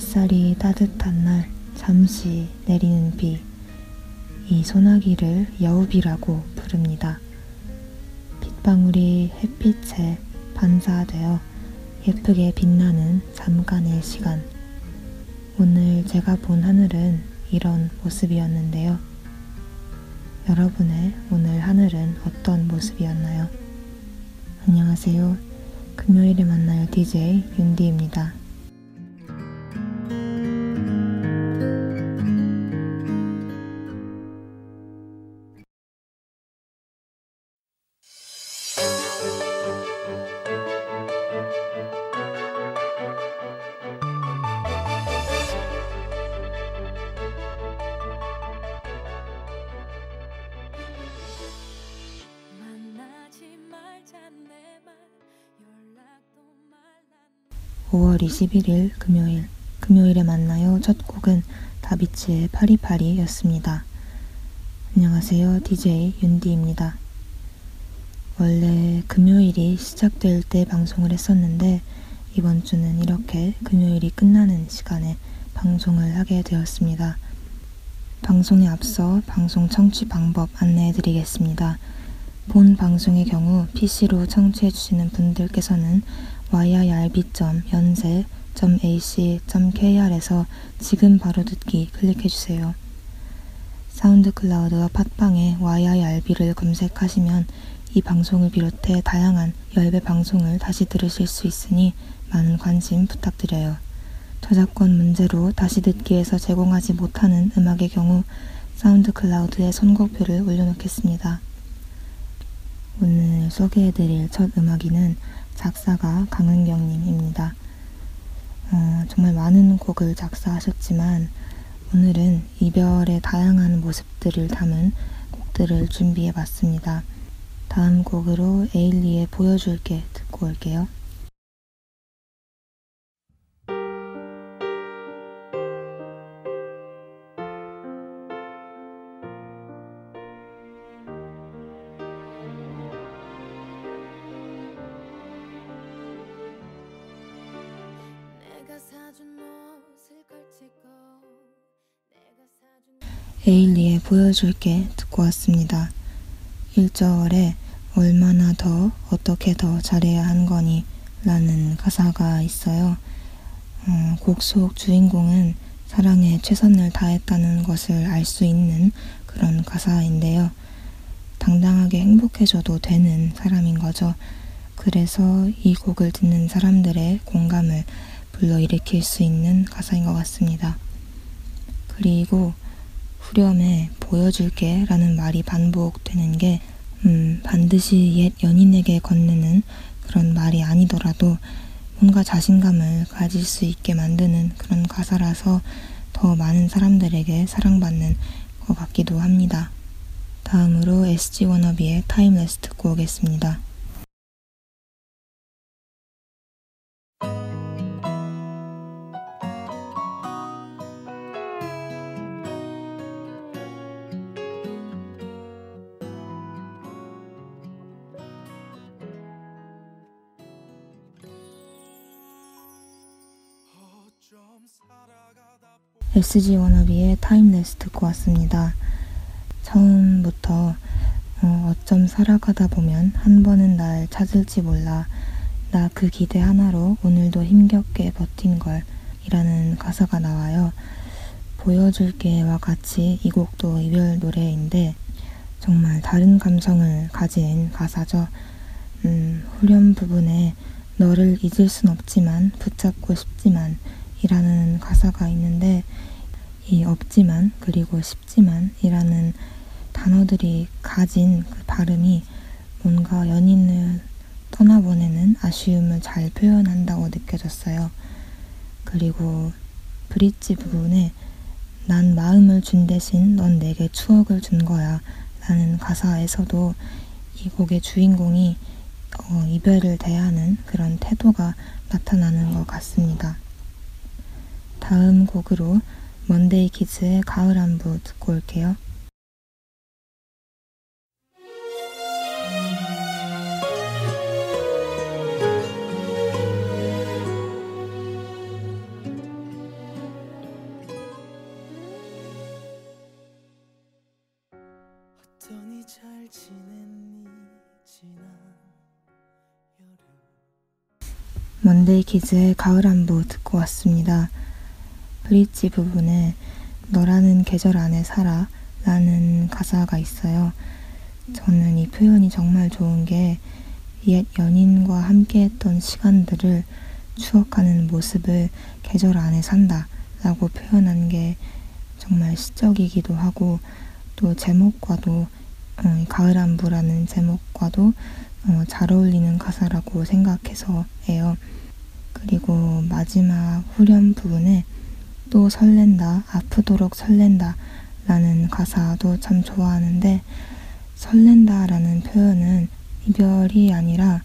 햇살이 따뜻한 날 잠시 내리는 비. 이 소나기를 여우비라고 부릅니다. 빗방울이 햇빛에 반사되어 예쁘게 빛나는 잠깐의 시간. 오늘 제가 본 하늘은 이런 모습이었는데요. 여러분의 오늘 하늘은 어떤 모습이었나요? 안녕하세요. 금요일에 만나요 DJ 윤디입니다. 5월 21일 금요일, 금요일에 만나요. 첫 곡은 다비치의 파리파리였습니다. 안녕하세요. DJ 윤디입니다. 원래 금요일이 시작될 때 방송을 했었는데 이번 주는 이렇게 금요일이 끝나는 시간에 방송을 하게 되었습니다. 방송에 앞서 방송 청취 방법 안내해 드리겠습니다. 본 방송의 경우 PC로 청취해 주시는 분들께서는 yirb.yonsei.ac.kr에서 지금 바로 듣기 클릭해주세요. SoundCloud와 팟빵에 YIRB를 검색하시면 이 방송을 비롯해 다양한 YIRB 방송을 다시 들으실 수 있으니 많은 관심 부탁드려요. 저작권 문제로 다시 듣기에서 제공하지 못하는 음악의 경우 SoundCloud에 선곡표를 올려놓겠습니다. 오늘 소개해드릴 첫 음악이는 작사가 강은경님입니다. 어, 정말 많은 곡을 작사하셨지만 오늘은 이별의 다양한 모습들을 담은 곡들을 준비해 봤습니다. 다음 곡으로 에일리의 보여줄게 듣고 올게요. 에일리의 보여줄게 듣고 왔습니다. 1절에 얼마나 더 어떻게 더 잘해야 한 거니 라는 가사가 있어요. 어, 곡속 주인공은 사랑에 최선을 다했다는 것을 알 수 있는 그런 가사인데요. 당당하게 행복해져도 되는 사람인 거죠. 그래서 이 곡을 듣는 사람들의 공감을 불러일으킬 수 있는 가사인 것 같습니다. 그리고 후렴에 보여줄게 라는 말이 반복되는 게 음, 반드시 옛 연인에게 건네는 그런 말이 아니더라도 뭔가 자신감을 가질 수 있게 만드는 그런 가사라서 더 많은 사람들에게 사랑받는 것 같기도 합니다. 다음으로 SG워너비의 Timeless 듣고 오겠습니다. SG워너비의 Timeless 듣고 왔습니다. 처음부터 어, 어쩜 살아가다 보면 한 번은 날 찾을지 몰라 나 그 기대 하나로 오늘도 힘겹게 버틴 걸 이라는 가사가 나와요. 보여줄게와 같이 이 곡도 이별 노래인데 정말 다른 감성을 가진 가사죠. 음, 후렴 부분에 너를 잊을 순 없지만 붙잡고 싶지만 이라는 가사가 있는데 이 없지만 그리고 싶지만 이라는 단어들이 가진 그 발음이 뭔가 연인을 떠나보내는 아쉬움을 잘 표현한다고 느껴졌어요. 그리고 브릿지 부분에 난 마음을 준 대신 넌 내게 추억을 준 거야 라는 가사에서도 이 곡의 주인공이 어, 이별을 대하는 그런 태도가 나타나는 것 같습니다. 다음 곡으로 먼데이 키즈의 가을 안부 듣고 올게요. 먼데이 키즈의 가을 안부 듣고 왔습니다. 브릿지 부분에 너라는 계절 안에 살아 라는 가사가 있어요. 저는 이 표현이 정말 좋은 게 옛 연인과 함께 했던 시간들을 추억하는 모습을 계절 안에 산다 라고 표현한 게 정말 시적이기도 하고 또 제목과도 어, 가을 안부라는 제목과도 어, 잘 어울리는 가사라고 생각해서예요. 그리고 마지막 후렴 부분에 또 설렌다, 아프도록 설렌다 라는 가사도 참 좋아하는데 설렌다 라는 표현은 이별이 아니라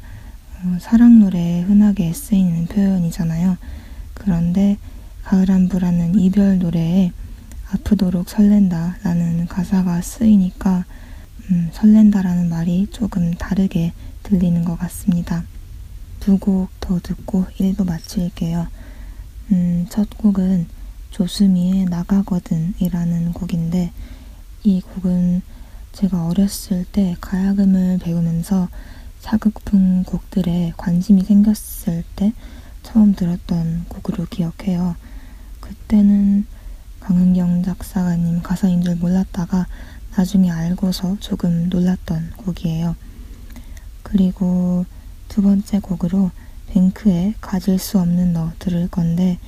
어, 사랑 노래에 흔하게 쓰이는 표현이잖아요. 그런데 가을안부라는 이별 노래에 아프도록 설렌다 라는 가사가 쓰이니까 음, 설렌다라는 말이 조금 다르게 들리는 것 같습니다. 두 곡 더 듣고 1부 마칠게요. 음, 첫 곡은 조수미의 나가거든 이라는 곡인데 이 곡은 제가 어렸을 때 가야금을 배우면서 사극풍 곡들에 관심이 생겼을 때 처음 들었던 곡으로 기억해요. 그때는 강은경 작사가님 가사인 줄 몰랐다가 나중에 알고서 조금 놀랐던 곡이에요. 그리고 두 번째 곡으로 뱅크의 가질 수 없는 너 들을 건데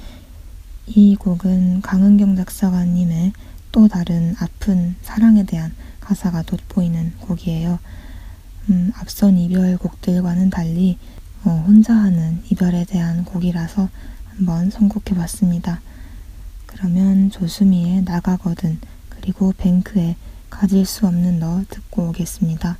이 곡은 강은경 작사가님의 또 다른 아픈 사랑에 대한 가사가 돋보이는 곡이에요. 음, 앞선 이별 곡들과는 달리 어, 혼자 하는 이별에 대한 곡이라서 한번 선곡해 봤습니다. 그러면 조수미의 나가거든 그리고 뱅크의 가질 수 없는 너 듣고 오겠습니다.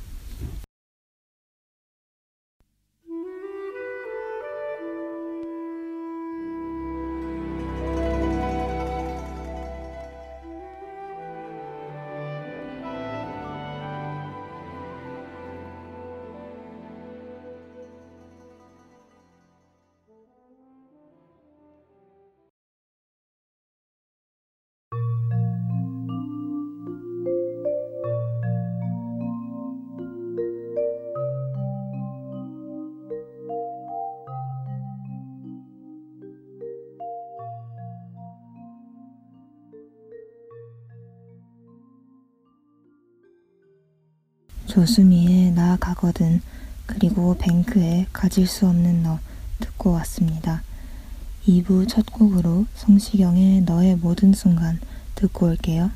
조수미의 나 가거든 그리고 뱅크의 가질 수 없는 너 듣고 왔습니다. 2부 첫 곡으로 성시경의 너의 모든 순간 듣고 올게요.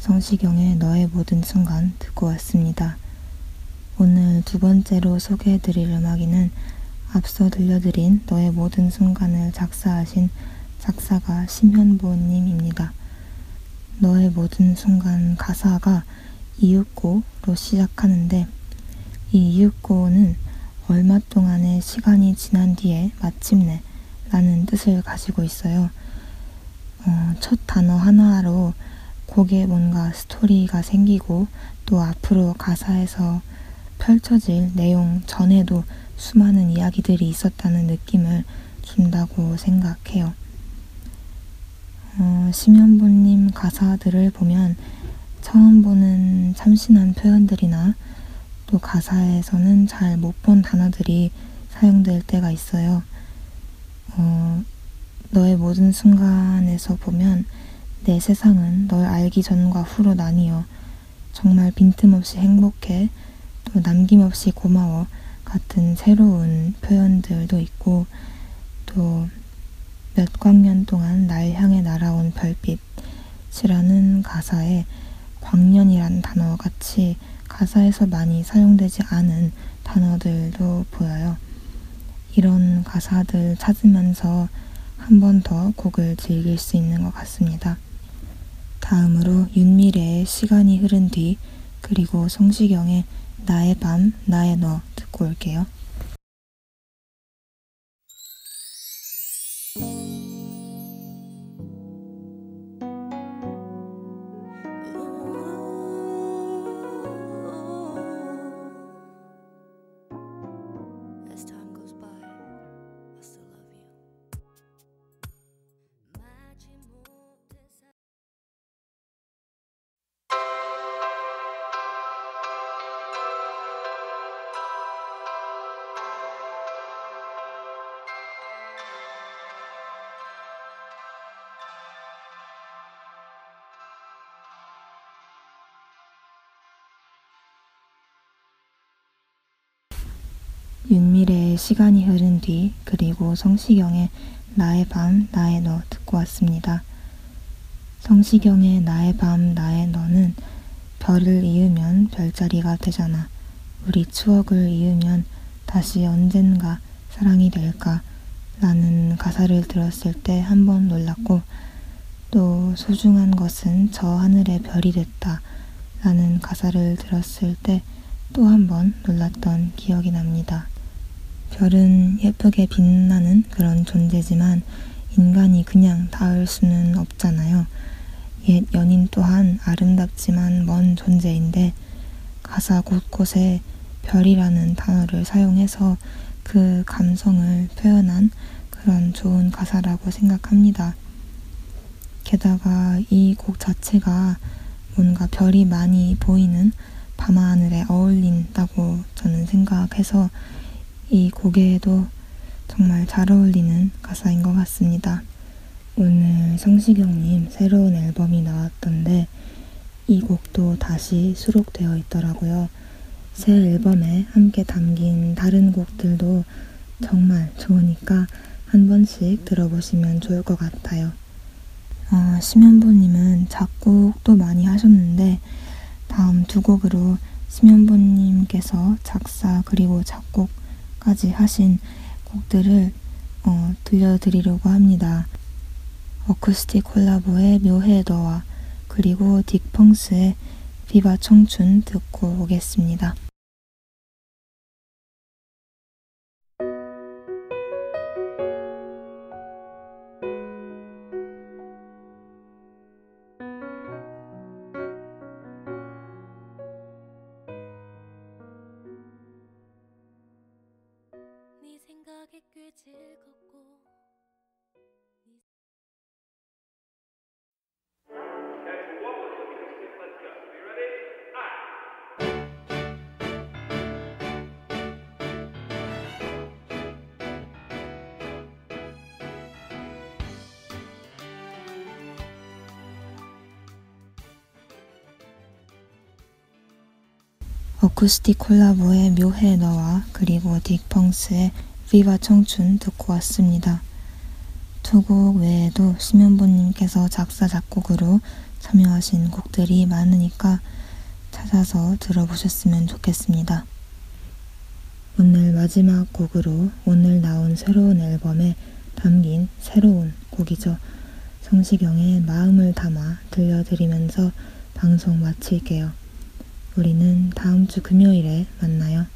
성시경의 너의 모든 순간 듣고 왔습니다. 오늘 두 번째로 소개해드릴 음악이는 앞서 들려드린 너의 모든 순간을 작사하신 작사가 심현보님입니다. 너의 모든 순간 가사가 이윽고로 시작하는데 이 이윽고는 얼마 동안의 시간이 지난 뒤에 마침내 라는 뜻을 가지고 있어요. 어, 첫 단어 하나로 곡에 뭔가 스토리가 생기고 또 앞으로 가사에서 펼쳐질 내용 전에도 수많은 이야기들이 있었다는 느낌을 준다고 생각해요. 어, 심연보님 가사들을 보면 처음 보는 참신한 표현들이나 또 가사에서는 잘 못 본 단어들이 사용될 때가 있어요. 어, 너의 모든 순간에서 보면 내 세상은 널 알기 전과 후로 나뉘어 정말 빈틈없이 행복해 또 남김없이 고마워 같은 새로운 표현들도 있고 또 몇 광년 동안 날 향해 날아온 별빛이라는 가사에 광년이란 단어 같이 가사에서 많이 사용되지 않은 단어들도 보여요. 이런 가사들 찾으면서 한 번 더 곡을 즐길 수 있는 것 같습니다. 다음으로 윤미래의 시간이 흐른 뒤 그리고 성시경의 나의 밤 나의 너 듣고 올게요. 시간이 흐른 뒤 그리고 성시경의 나의 밤 나의 너 듣고 왔습니다. 성시경의 나의 밤 나의 너는 별을 이으면 별자리가 되잖아. 우리 추억을 이으면 다시 언젠가 사랑이 될까? 라는 가사를 들었을 때 한 번 놀랐고 또 소중한 것은 저 하늘의 별이 됐다. 라는 가사를 들었을 때 또 한 번 놀랐던 기억이 납니다. 별은 예쁘게 빛나는 그런 존재지만 인간이 그냥 닿을 수는 없잖아요. 옛 연인 또한 아름답지만 먼 존재인데 가사 곳곳에 별이라는 단어를 사용해서 그 감성을 표현한 그런 좋은 가사라고 생각합니다. 게다가 이 곡 자체가 뭔가 별이 많이 보이는 밤하늘에 어울린다고 저는 생각해서 이 곡에도 정말 잘 어울리는 가사인 것 같습니다. 오늘 성시경님 새로운 앨범이 나왔던데 이 곡도 다시 수록되어 있더라고요. 새 앨범에 함께 담긴 다른 곡들도 정말 좋으니까 한 번씩 들어보시면 좋을 것 같아요. 어, 심연보님은 작곡도 많이 하셨는데 다음 두 곡으로 심연보님께서 작사 그리고 작곡 까지 하신 곡들을 어, 들려드리려고 합니다. 어쿠스틱 콜라보의 묘해 너와 그리고 딕펑스의 비바 청춘 듣고 오겠습니다. 꽤 즐겁고 어쿠스틱 콜라보의 묘해 너와 그리고 딕펑스의 비바 청춘 듣고 왔습니다. 두 곡 외에도 심연보님께서 작사 작곡으로 참여하신 곡들이 많으니까 찾아서 들어보셨으면 좋겠습니다. 오늘 마지막 곡으로 오늘 나온 새로운 앨범에 담긴 새로운 곡이죠. 성시경의 마음을 담아 들려드리면서 방송 마칠게요. 우리는 다음 주 금요일에 만나요.